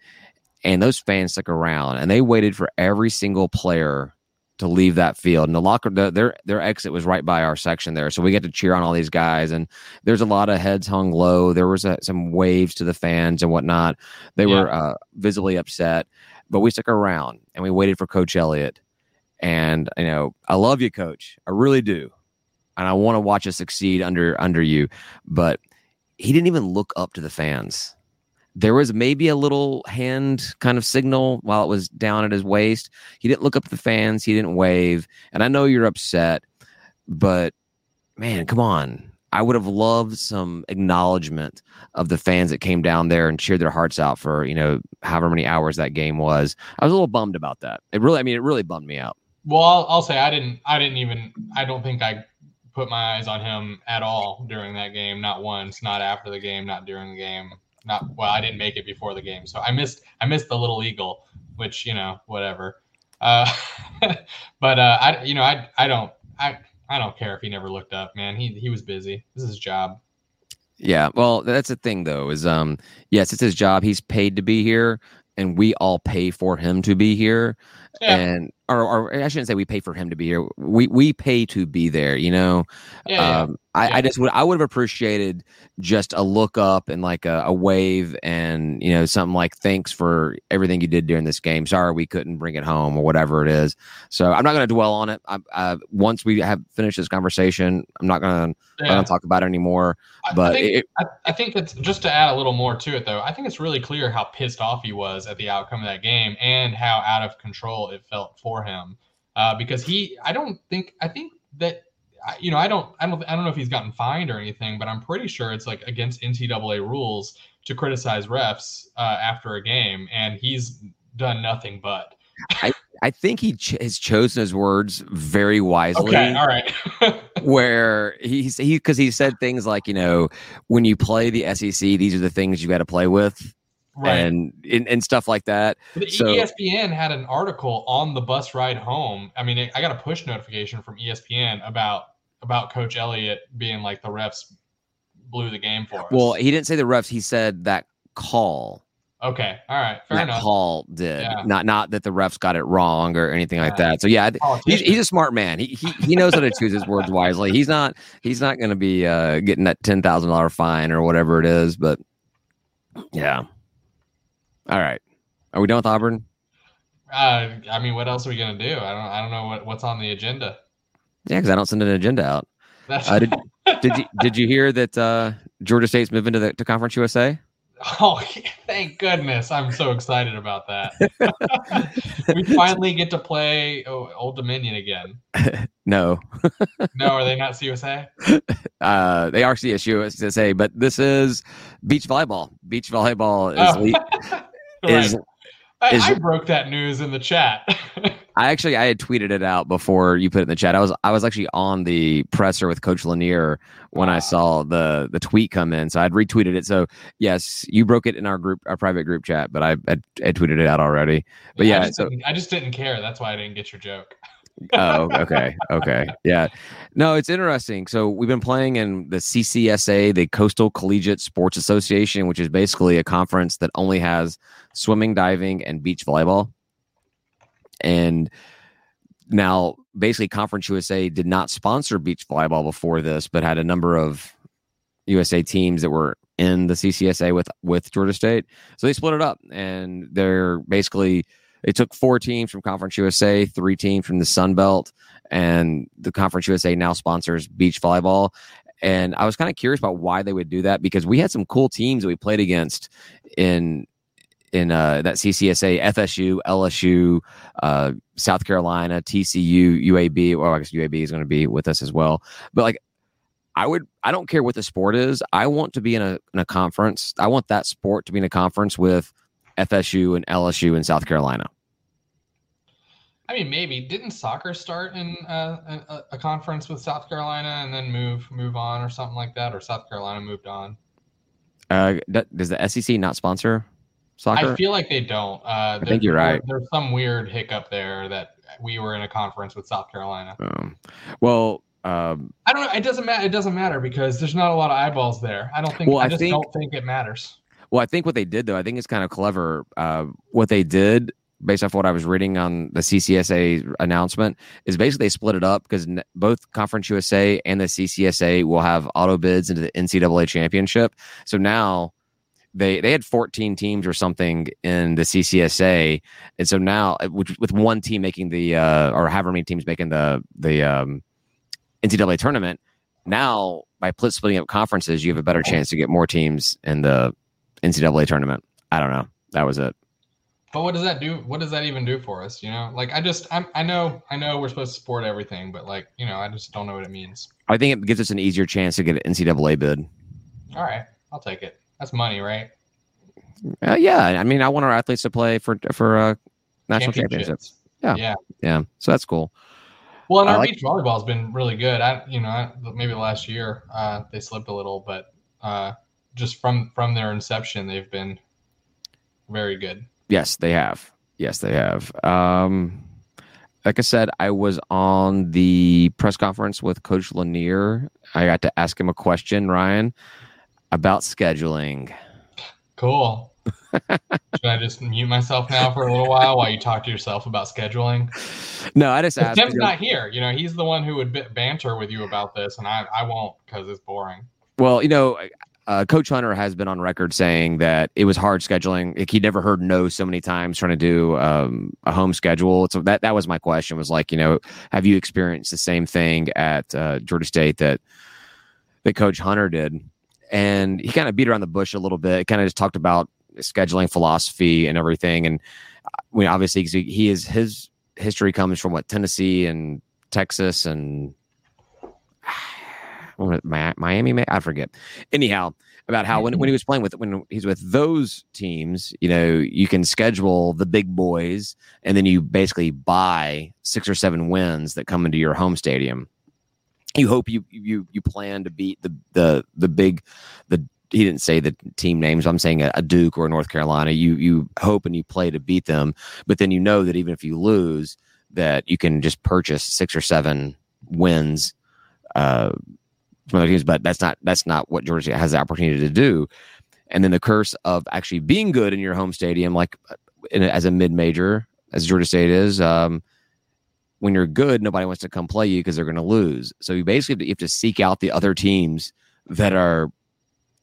and those fans stuck around, and they waited for every single player to leave that field. And the locker, the, their their exit was right by our section there, so we get to cheer on all these guys. And there's a lot of heads hung low. There was a, some waves to the fans and whatnot. They were uh, visibly upset, but we stuck around and we waited for Coach Elliott. And you know, I love you, Coach. I really do, and I want to watch us succeed under under you. But he didn't even look up to the fans. There was maybe a little hand kind of signal while it was down at his waist. He didn't look up the fans. He didn't wave. And I know you're upset, but man, come on. I would have loved some acknowledgement of the fans that came down there and cheered their hearts out for, you know, however many hours that game was. I was a little bummed about that. It really, I mean, it really bummed me out. Well, I'll, I'll say I didn't I didn't even I don't think I put my eyes on him at all during that game. Not once. Not after the game. Not during the game. Not well. I didn't make it before the game, so I missed I missed the little eagle, which you know whatever. Uh, but uh, I you know I I don't I I don't care if he never looked up, man. He he was busy. This is his job. Yeah. Well, that's the thing though, is um yes, it's his job. He's paid to be here and we all pay for him to be here. Yeah, And or, or I shouldn't say we pay for him to be here. We we pay to be there, you know. yeah, yeah. Um, I, Yeah. I just would I would have appreciated just a look up and like a, a wave and you know something like thanks for everything you did during this game. Sorry we couldn't bring it home or whatever it is. So I'm not going to dwell on it. I, uh, once we have finished this conversation, I'm not going to talk about it anymore. I- I But think- it, I, I think that's just to add a little more to it, though. I think it's really clear how pissed off he was at the outcome of that game and how out of control it felt for him. Uh, because he, I don't think, I think that, you know, I don't, I don't, I don't know if he's gotten fined or anything, but I'm pretty sure it's like against NCAA rules to criticize refs uh, after a game, and he's done nothing but. I think he ch- has chosen his words very wisely. Okay, all right. where he's he because he said things like you know when you play the SEC, these are the things you got to play with, right. and, and and stuff like that. But So- ESPN had an article on the bus ride home. I mean, I got a push notification from ESPN about about Coach Elliott being like the refs blew the game for us. Well, he didn't say the refs. He said that call. okay, all right, fair that enough. call did Yeah. not not that the refs got it wrong or anything like Yeah. that. So yeah, he's, he's a smart man. He, he he knows how to choose his words wisely. He's not he's not going to be uh, getting that ten thousand dollar fine or whatever it is. But yeah, all right. Are we done with Auburn? Uh, I mean, what else are we gonna do? I don't. I don't know what, what's on the agenda. Yeah, because I don't send an agenda out. Uh, did did you did you hear that uh, Georgia State's moving to the to Conference USA? Oh, thank goodness! I'm so excited about that. we finally get to play oh, Old Dominion again. No, No, are they not CUSA? uh, they are CSUSA, but this is beach volleyball. Beach volleyball is Oh. le- is I, is- I broke that news in the chat. I actually I had tweeted it out before you put it in the chat. I was I was actually on the presser with Coach Lanier when I ah. saw the the tweet come in, so I'd retweeted it. So yes, you broke it in our group, our private group chat, but I had, tweeted it out already. But yeah, I just, so- I just didn't care. That's why I didn't get your joke. oh, okay, okay, yeah. No, it's interesting. So we've been playing in the CCSA, the Coastal Collegiate Sports Association, which is basically a conference that only has swimming, diving, and beach volleyball. And now, basically, Conference USA did not sponsor beach volleyball before this, but had a number of USA teams that were in the CCSA with with Georgia State. So they split it up, and they're basically they took four teams from Conference USA, three teams from the Sun Belt, and the Conference USA now sponsors beach volleyball. And I was kind of curious about why they would do that because we had some cool teams that we played against in in uh, that CCSA, FSU, LSU, uh, South Carolina, TCU, UAB. Well, I guess UAB is going to be with us as well. But like, I would, I don't care what the sport is. I want to be in a in a conference. I want that sport to be in a conference with FSU and LSU in South Carolina. I mean, maybe didn't soccer start in uh, a, a conference with South Carolina and then move move on or something like that, or South Carolina moved on? Uh, does the SEC not sponsor soccer? I feel like they don't. Uh, I think you're right. There's some weird hiccup there that we were in a conference with South Carolina. um, well, um, I don't know. It doesn't matter. It doesn't matter because there's not a lot of eyeballs there. I don't think. Well, I I just think- don't think it matters. Well, I think what they did though, I think it's kind of clever. Uh, what they did, based off what I was reading on the CCSA announcement, is basically they split it up because n- both Conference USA and the CCSA will have auto bids into the NCAA championship. So now they they had 14 teams or something in the CCSA, and so now uh, which, with one team making the uh, or however many teams making the the um, NCAA tournament. Now by pl- splitting up conferences, you have a better chance to get more teams in the NCAA tournament. I don't know. That was it. But what does that do? What does that even do for us? You know, like I just, I'm, I know, I know we're supposed to support everything, but like, you know, I just don't know what it means. I think it gives us an easier chance to get an NCAA bid. All right, I'll take it. That's money, right? Uh, yeah, I mean, I want our athletes to play for for uh, national championships. Yeah. Yeah. Yeah, so that's cool. Well, and I our like- beach volleyball's been really good. I, you know, I, maybe last year uh, they slipped a little, but uh, just from from their inception, they've been very good. Yes, they have. Yes, they have. Um, like I said, I was on the press conference with Coach Lanier. I got to ask him a question, Ryan, about scheduling. Cool. Should I just mute myself now for a little while while you talk to yourself about scheduling? No, I just asked. Tim's not here. You know, he's the one who would banter with you about this, and I, I won't because it's boring. Well, you know, uh, Coach Hunter has been on record saying that it was hard scheduling. Like he'd never heard no so many times trying to do um, a home schedule. So that that was my question. Was like, you know, have you experienced the same thing at uh, Georgia State that that Coach Hunter did? And he kind of beat around the bush a little bit. Kind of just talked about scheduling philosophy and everything. And uh, we obviously he, he is his history comes from what Tennessee and Texas and what was it, Mi- Miami. I forget anyhow, about how when, when he was playing with when he's with those teams, you know, you can schedule the big boys and then you basically buy six or seven wins that come into your home stadium. You hope you you you plan to beat the the the big the he didn't say the team names. I'm saying a, a Duke or a North Carolina. You you hope and you play to beat them, but then you know that even if you lose, that you can just purchase six or seven wins uh, from other teams, but that's not that's not what Georgia has the opportunity to do. And then the curse of actually being good in your home stadium, like uh, in, as a mid major, as Georgia State is, um, when you're good, nobody wants to come play you because they're going to lose. So you basically you have to seek out the other teams that are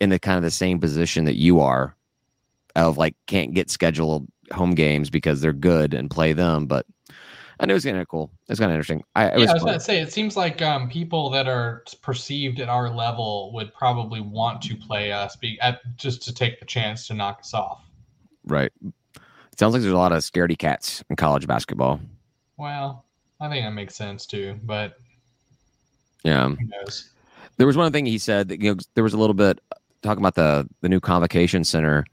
in the kind of the same position that you are, of like can't get scheduled home games because they're good and play them, but I know it's kind of cool. It's kind of interesting. I, yeah, was I was going to say, it seems like um, people that are perceived at our level would probably want to play us be, at, just to take the chance to knock us off. Right. It sounds like there's a lot of scaredy cats in college basketball. Well, I think that makes sense too, but yeah, who knows? There was one thing he said that you know there was a little bit talking about the the new convocation center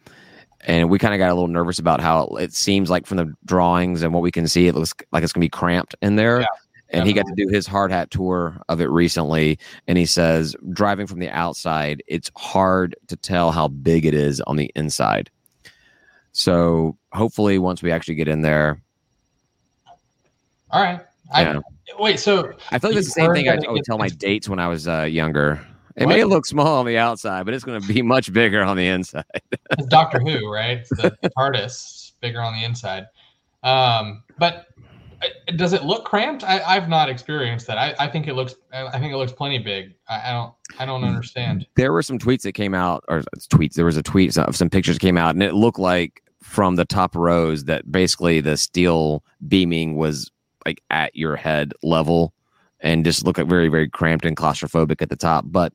and we kind of got a little nervous about how it, seems like from the drawings and what we can see, it looks like it's going to be cramped in there. Yeah, and he got to do his hard hat tour of it recently, and he says driving from the outside, it's hard to tell how big it is on the inside. So hopefully, once we actually get in there. All right. Yeah. Wait, so I feel like it's the same thing I, I would tell my dates when I was uh, younger. It what? may look small on the outside, but it's going to be much bigger on the inside. it's Doctor Who, right? the, the TARDIS bigger on the inside. Um, but uh, does it look cramped? I, have not experienced that. I, I, think it looks. I think it looks plenty big. I, I, don't. I don't understand. There were some tweets that came out, or tweets. There was a tweet of some pictures came out, and it looked like from the top rows that basically the steel beaming was like at your head level and just look at very very cramped and claustrophobic at the top. But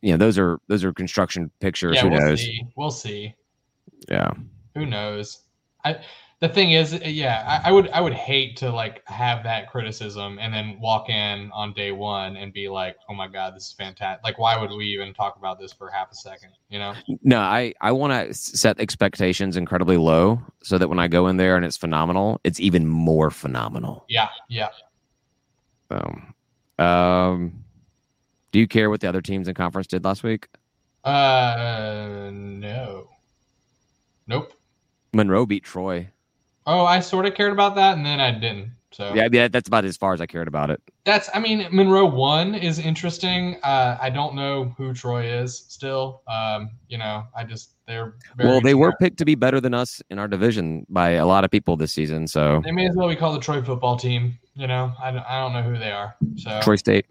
you know those are those are construction pictures. Yeah, Who we'll knows? See. We'll see. Yeah. Who knows? I the thing is, yeah, I, I, would I would hate to like have that criticism and then walk in on day one and be like, oh my god, this is fantastic. Like, why would we even talk about this for half a second? You know? No, I I want to set expectations incredibly low so that when I go in there and it's phenomenal, it's even more phenomenal. Yeah, yeah. So, um, do you care what the other teams in conference did last week? Uh, no. Nope. Monroe beat Troy. Oh, I sort of cared about that, and then I didn't. So yeah, yeah, that's about as far as I cared about it. That's, I mean, Monroe one is interesting. Uh, I don't know who Troy is still. Um, you know, I just they're well, they were picked to be better than us in our division by a lot of people this season. So they may as well be called the Troy football team. You know, I don't, I don't know who they are. So Troy State.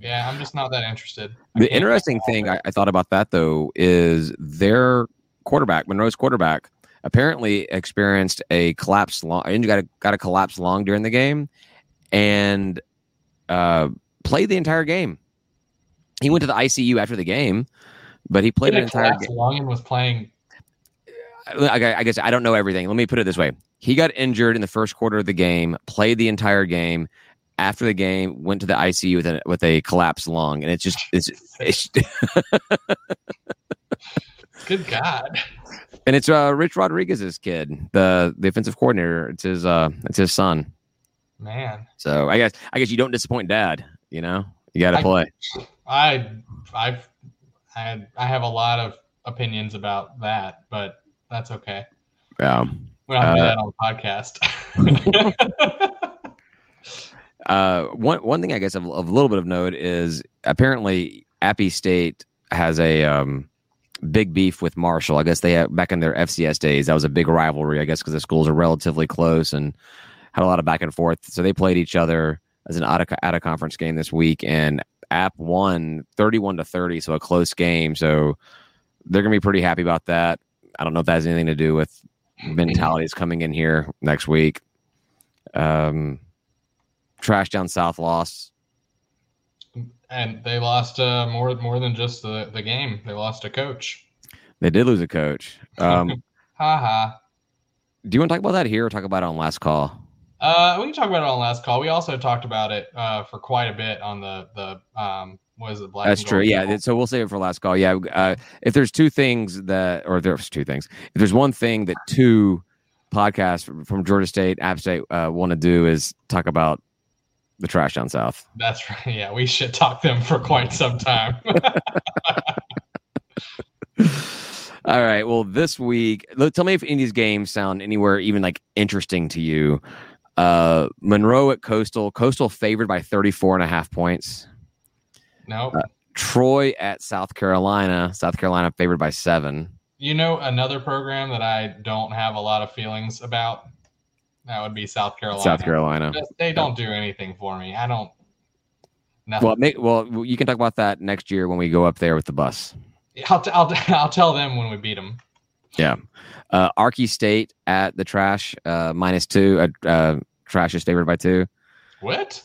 Yeah, I'm just not that interested. the interesting thing I, I thought about that though is their quarterback, Monroe's quarterback, apparently experienced a collapse lung and got a got a collapse lung during the game and uh, played the entire game. He went to the ICU after the game, but he played an entire game. Long and was playing. I, I guess I don't know everything. Let me put it this way: he got injured in the first quarter of the game, played the entire game. After the game, went to the ICU with a with a collapsed lung, and it's just it's. it's Good God! And it's uh, Rich Rodriguez's kid, the the offensive coordinator. It's his uh, it's his son. Man. So I guess I guess you don't disappoint dad. You know, you got to play. I I've I I have a lot of opinions about that, but that's okay. Yeah. We don't have to do that on the podcast. uh, one one thing I guess of, of a little bit of note is apparently Appy State has a um, big beef with Marshall. I guess they have back in their FCS days. That was a big rivalry, I guess, because the schools are relatively close and had a lot of back and forth. So they played each other as an out of, out of conference game this week, and App won 31 to 30, so a close game. So they're going to be pretty happy about that. I don't know if that has anything to do with mentalities coming in here next week. Um, Trash down South lost, and they lost uh, more more than just the the game. They lost a coach. They did lose a coach. Um, ha ha. Do you want to talk about that here or talk about it on last call? Uh, we can talk about it on last call. We also talked about it uh, for quite a bit on the the um, what is it? Black That's true. Yeah. So we'll save it for last call. Yeah. Uh, if there's two things that, or there's two things, if there's one thing that two podcasts from, from Georgia State, App State uh, want to do is talk about the trash down south. That's right. Yeah, we should talk them for quite some time. All right. Well, this week, tell me if any of these games sound anywhere even like interesting to you. Uh, Monroe at Coastal, Coastal favored by 34 and a half points. no, Troy at South Carolina, South Carolina favored by seven. you know another program that I don't have a lot of feelings about. That would be South Carolina. South Carolina. Just- they don't do anything for me. I don't. Nothing. Well, make, well, you can talk about that next year when we go up there with the bus. I'll, t- I'll, t- I'll tell them when we beat them. Yeah. Uh, Arky State at the trash, uh, minus two. Uh, uh, trash is favored by two. What?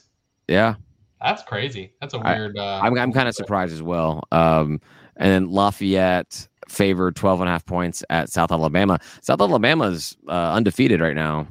Yeah. That's crazy. That's a weird. uh, I'm, I'm kind of surprised as well. Um, and then Lafayette favored 12 and a half points at South Alabama. South Alabama is uh, undefeated right now.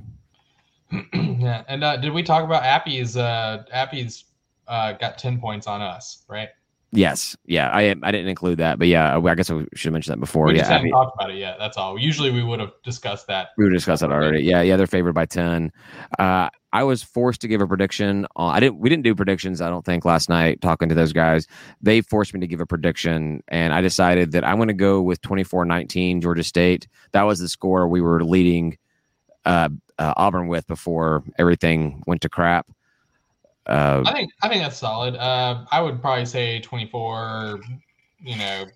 yeah, and uh, did we talk about Appy's? Uh, Appy's uh, got ten points on us, right? Yes. Yeah. I I didn't include that, but yeah, I guess I should have mentioned that before. we yeah. just haven't talked about it yet. That's all. Usually we would have discussed that. We would discussed that already. Yeah, yeah, they're favored by ten. Uh, I was forced to give a prediction. On, I didn't. We didn't do predictions. I don't think last night talking to those guys. They forced me to give a prediction, and I decided that I'm going to go with 24-19 Georgia State. That was the score we were leading uh, uh, Auburn with before everything went to crap. Uh, I think I think that's solid. Uh, I would probably say twenty four. You know,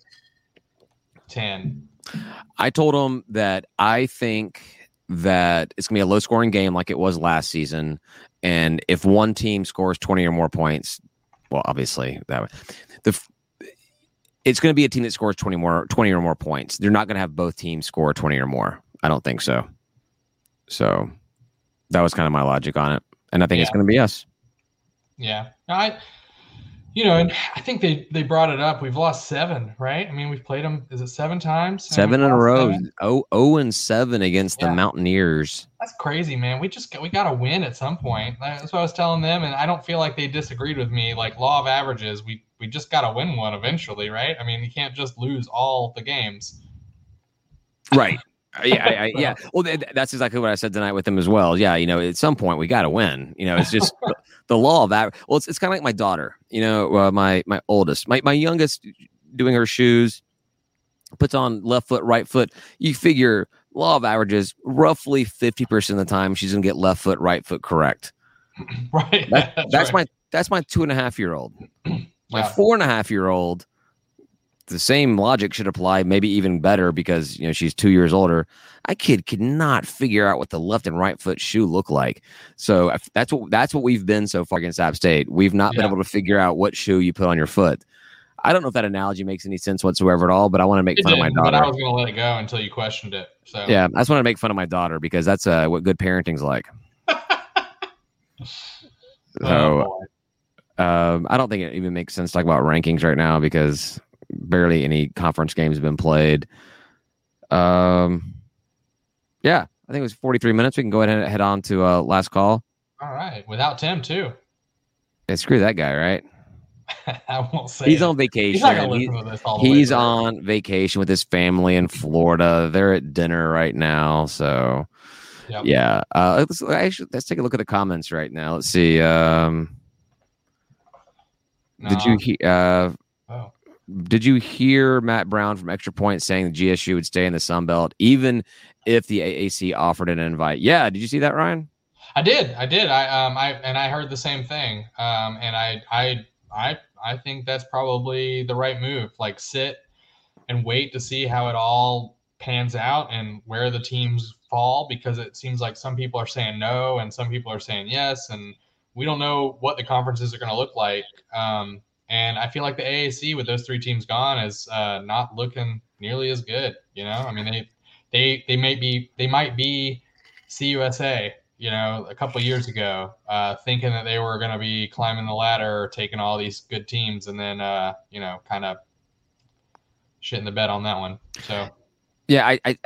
ten. I told them that I think that it's going to be a low scoring game like it was last season. And if one team scores 20 or more points, well, obviously that the it's going to be a team that scores 20 more 20 or more points. They're not going to have both teams score 20 or more. I don't think so. So that was kind of my logic on it. And I think it's going to be us. Yeah, I. You know, and I think they they brought it up. We've lost seven, right? I mean, we've played them. Is it seven times? Seven in a row. seven? Oh, oh and seven against the Mountaineers. That's crazy, man. We just we got to win at some point. That's what I was telling them, and I don't feel like they disagreed with me. Like law of averages, we we just got to win one eventually, right? I mean, you can't just lose all the games. Right. Uh, yeah, I, I, yeah. Well, th- th- that's exactly what I said tonight with him as well. Yeah, you know, at some point we got to win. You know, it's just the, law of that. Well, it's, it's kind of like my daughter. You know, uh, my my oldest, my my youngest, doing her shoes, puts on left foot, right foot. You figure law of averages, roughly fifty percent of the time she's gonna get left foot, right foot correct. right. That, that's, right. my that's my two and a half year old. My four and a half year old, the same logic should apply, maybe even better because you know she's two years older. I kid could not figure out what the left and right foot shoe look like. So that's what that's what we've been so far against App State. We've not been able to figure out what shoe you put on your foot. I don't know if that analogy makes any sense whatsoever at all, but I want to make It fun of my but I daughter. was going to let it go until you questioned it. So Yeah, I just want to make fun of my daughter because that's uh, what good parenting's like. Oh, So boy. Um, I don't think it even makes sense to talk about rankings right now because barely any conference games have been played. Um, yeah, I think it was 43 minutes. We can go ahead and head on to uh, last call. all right, without Tim too. Yeah, screw that guy, right? I won't say He's it. on vacation. He's not going to He- this all the way he's through. on vacation with his family in Florida. They're at dinner right now. So, Yep. yeah. Uh, let's, actually, let's take a look at the comments right now. Let's see. Um, Did you No. uh. Did you hear Matt Brown from Extra Point saying the GSU would stay in the Sun Belt even if the AAC offered an invite? Yeah, did you see that, Ryan? I did. I did. I um I and I heard the same thing. Um and I I I I think that's probably the right move. Like sit and wait to see how it all pans out and where the teams fall because it seems like some people are saying no and some people are saying yes and we don't know what the conferences are going to look like. Um and I feel like the AAC with those three teams gone is uh, not looking nearly as good. You know, I mean they they they may be they might be CUSA you know, a couple years ago, uh, thinking that they were going to be climbing the ladder, taking all these good teams, and then, uh, you know, kind of shitting the bed on that one. So, Yeah, I, I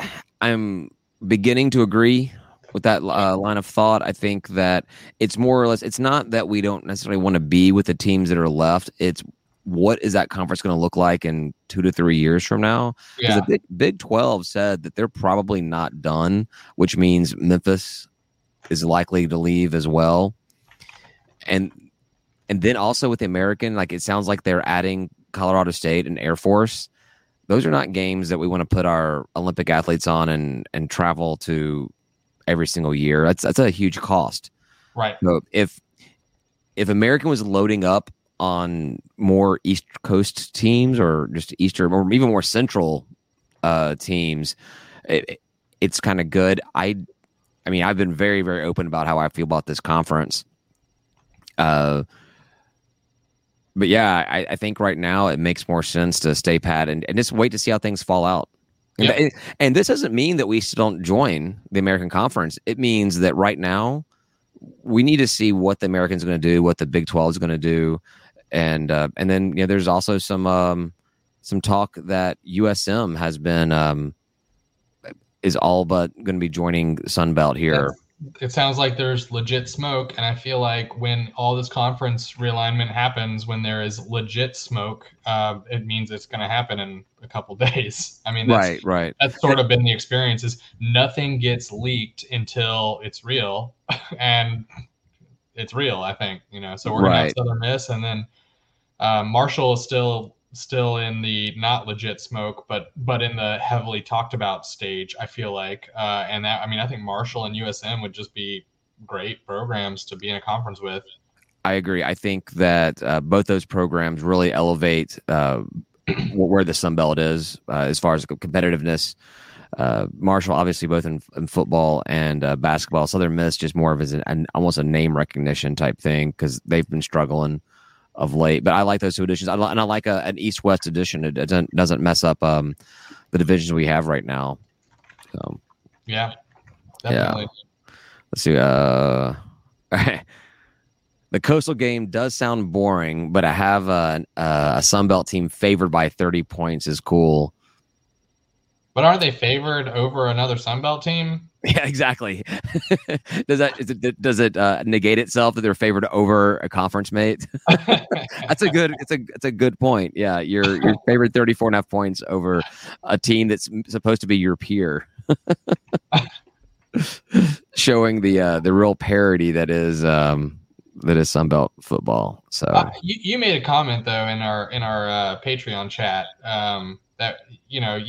I'm beginning to agree with that uh, line of thought. I think that it's more or less. It's not that we don't necessarily want to be with the teams that are left. It's what is that conference going to look like in two to three years from now? Because Yeah. the Big, Big Twelve said that they're probably not done, which means Memphis is likely to leave as well, and and then also with the American, like it sounds like they're adding Colorado State and Air Force. Those are not games that we want to put our Olympic athletes on and and travel to every single year. That's that's a huge cost. Right. So if if American was loading up on more East Coast teams or just Eastern or even more Central uh, teams, it, it's kind of good. I I mean, I've been very very open about how I feel about this conference. Uh, but yeah, I, I think right now it makes more sense to stay pat and, and just wait to see how things fall out. And, Yeah. and, and this doesn't mean that we still don't join the American Conference. It means that right now we need to see what the Americans going to do, what the Big Twelve is going to do, and uh, and then you know there's also some um, some talk that USM has been um, is all but going to be joining Sun Belt here. It sounds like there's legit smoke, and I feel like when all this conference realignment happens, when there is legit smoke, uh, it means it's going to happen in a couple days. I mean, that's, Right, right. that's sort of been the experience. Is nothing gets leaked until it's real, and it's real. I think you know. So we're gonna have Right. Southern Miss, and then uh, Marshall is still still in the not legit smoke, but but in the heavily talked about stage. I feel like, uh, and that I mean, I think Marshall and USM would just be great programs to be in a conference with. I agree. I think that uh, both those programs really elevate uh, where the Sun Belt is uh, as far as competitiveness. Uh, Marshall, obviously, both in, in football and uh, basketball. Southern Miss just more of as an, an almost a name recognition type thing because they've been struggling of late. But I like those two editions, I and I like a, an East West edition. It doesn't doesn't mess up um, the divisions we have right now. So Yeah, Yeah. let's see. Uh, the coastal game does sound boring, but I have a, a Sun Belt team favored by 30 points is cool. But aren't they favored over another Sun Belt team? Yeah, exactly. does that it, does it uh, negate itself that they're favored over a conference mate? that's a good. It's a it's a good point. Yeah, you're you're favored 34 and a half points over a team that's supposed to be your peer. Showing the uh, the real parity that is um, that is Sunbelt football. So Uh, you, you made a comment though in our in our uh, Patreon chat um, that you know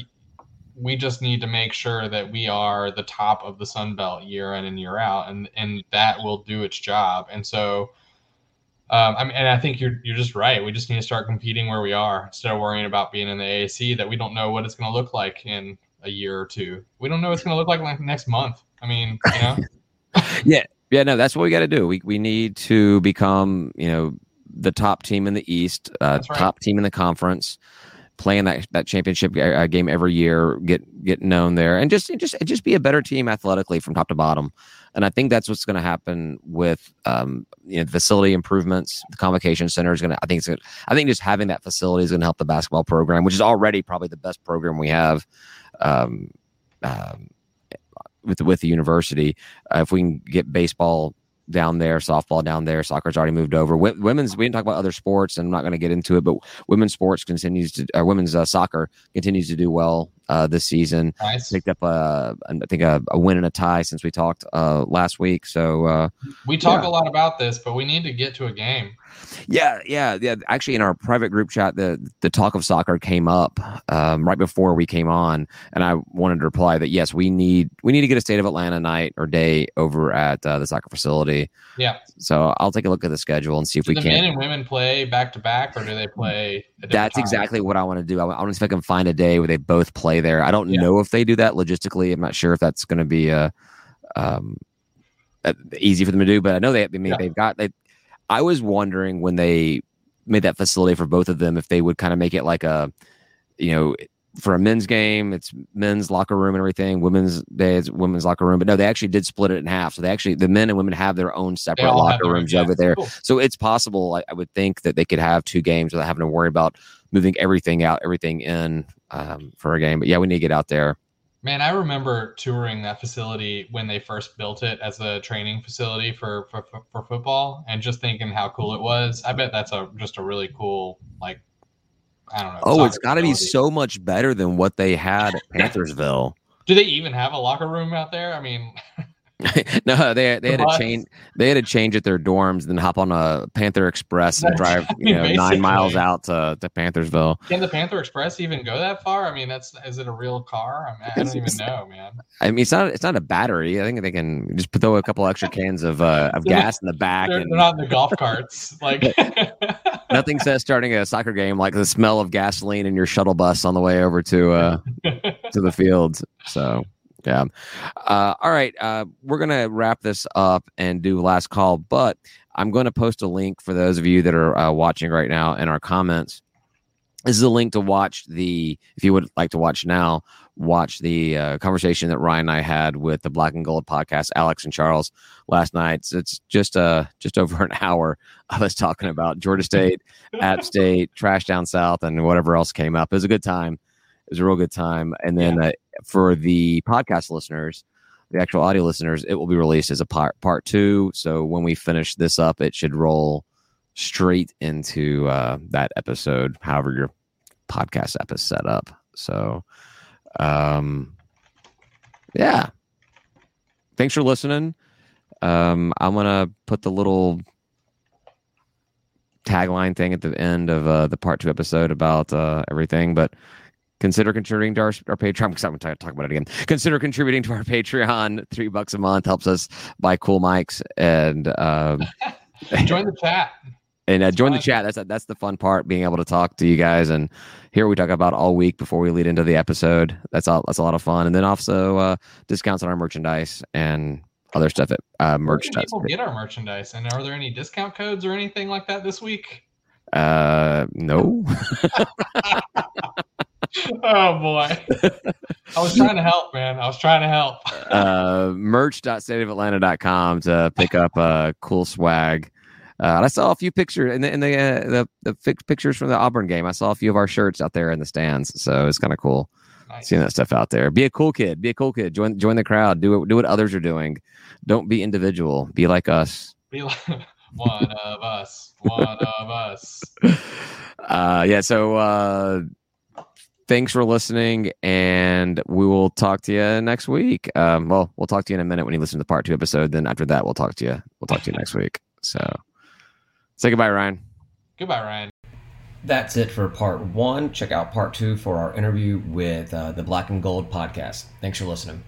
we just need to make sure that we are the top of the Sun Belt year in and year out, and and that will do its job. And so, um, I mean, and I think you're you're just right. We just need to start competing where we are instead of worrying about being in the AAC that we don't know what it's going to look like in a year or two. We don't know what it's going to look like like next month. I mean, you know. Yeah, yeah, no, that's what we got to do. We we need to become, you know, the top team in the East, uh, right. top team in the conference, playing that that championship uh, game every year, get get known there, and just just just be a better team athletically from top to bottom. And I think that's what's going to happen with um, you know the facility improvements. The convocation center is going to. I think it's. Gonna, I think just having that facility is going to help the basketball program, which is already probably the best program we have. Um, um, with with the university, uh, if we can get baseball down there, softball down there, soccer's already moved over. Wo- women's, we didn't talk about other sports, and I'm not going to get into it, but women's sports continues to, women's uh, soccer continues to do well uh, this season. Nice. Picked up a, I think a, a win and a tie since we talked uh, last week. So uh, We talk Yeah. a lot about this, but we need to get to a game. yeah, yeah, yeah. Actually, in our private group chat, the the talk of soccer came up um, right before we came on, and I wanted to reply that yes, we need we need to get a state of Atlanta night or day over at uh, the soccer facility. Yeah. So I'll take a look at the schedule and see if we the can. men and women play back to back, or do they play? at That's times? exactly what I want to do. I, I want to see if I can find a day where they both play there. I don't Yeah. know if they do that logistically. I'm not sure if that's going to be uh, um, uh, easy for them to do, but I know they. I mean, Yeah. they've got. They, I was wondering when they made that facility for both of them if they would kind of make it like a, you know, for a men's game, it's men's locker room and everything. Women's day is women's locker room, but no, they actually did split it in half. So they actually the men and women have their own separate locker rooms yeah, over there. cool. So it's possible. I, I would think that they could have two games without having to worry about moving everything out, everything in um, for a game. But yeah, we need to get out there. Man, I remember touring that facility when they first built it as a training facility for for, for, for football, and just thinking how cool it was. I bet that's a just a really cool like. I don't know. Oh, it's got to be so much better than what they had at Panthersville. Do they even have a locker room out there? I mean, no, they they had to change. They had to change at their dorms, then hop on a Panther Express and drive you know nine miles out to, to Panthersville. can the Panther Express even go that far? I mean, that's is it a real car? I, mean, I don't even know, man. I mean, it's not it's not a battery. I think they can just throw a couple extra cans of uh, of gas in the back, They're, and they're not in the golf carts. Like, nothing says starting a soccer game like the smell of gasoline in your shuttle bus on the way over to uh, to the fields. So yeah. Uh, all right. Uh, we're gonna wrap this up and do last call, but I'm going to post a link for those of you that are uh, watching right now in our comments. This is a link to watch the, if you would like to watch now, watch the uh, conversation that Ryan and I had with the Black and Gold podcast, Alex and Charles last night. So it's just uh just over an hour of us talking about Georgia State, App State, Trash Down South, and whatever else came up. It was a good time. It was a real good time. And then uh, for the podcast listeners, the actual audio listeners, it will be released as a part part two. So when we finish this up, it should roll straight into uh, that episode, however your podcast app is set up. So, um, yeah. Thanks for listening. Um, I'm gonna put the little tagline thing at the end of uh, the part two episode about uh, everything, but consider contributing to our, our Patreon. Because I'm going to talk about it again. Consider contributing to our Patreon. Three bucks a month helps us buy cool mics and um, join the chat. and uh, join the chat. That's that's the fun part, being able to talk to you guys and what we talk about all week before we lead into the episode. That's all. That's a lot of fun, and then also uh, discounts on our merchandise and other stuff at uh, merch. people get our merchandise? And are there any discount codes or anything like that this week? Uh, no. Oh boy, I was trying to help, man. I was trying to help. uh, merch.stateofatlanta.com to pick up uh, cool swag. Uh, I saw a few pictures in the in the uh, the, the fi- pictures from the Auburn game. I saw a few of our shirts out there in the stands, so it's kind of cool Nice. seeing that stuff out there. Be a cool kid. Be a cool kid. Join join the crowd. Do it. Do what others are doing. Don't be individual. Be like us. Be like one of us. One of us. Uh, yeah. So uh, thanks for listening, and we will talk to you next week. Um, well, we'll talk to you in a minute when you listen to the part two episode. Then after that, we'll talk to you. We'll talk to you next week. So say goodbye, Ryan. Goodbye, Ryan. That's it for part one. Check out part two for our interview with uh, the Black and Gold podcast. Thanks for listening.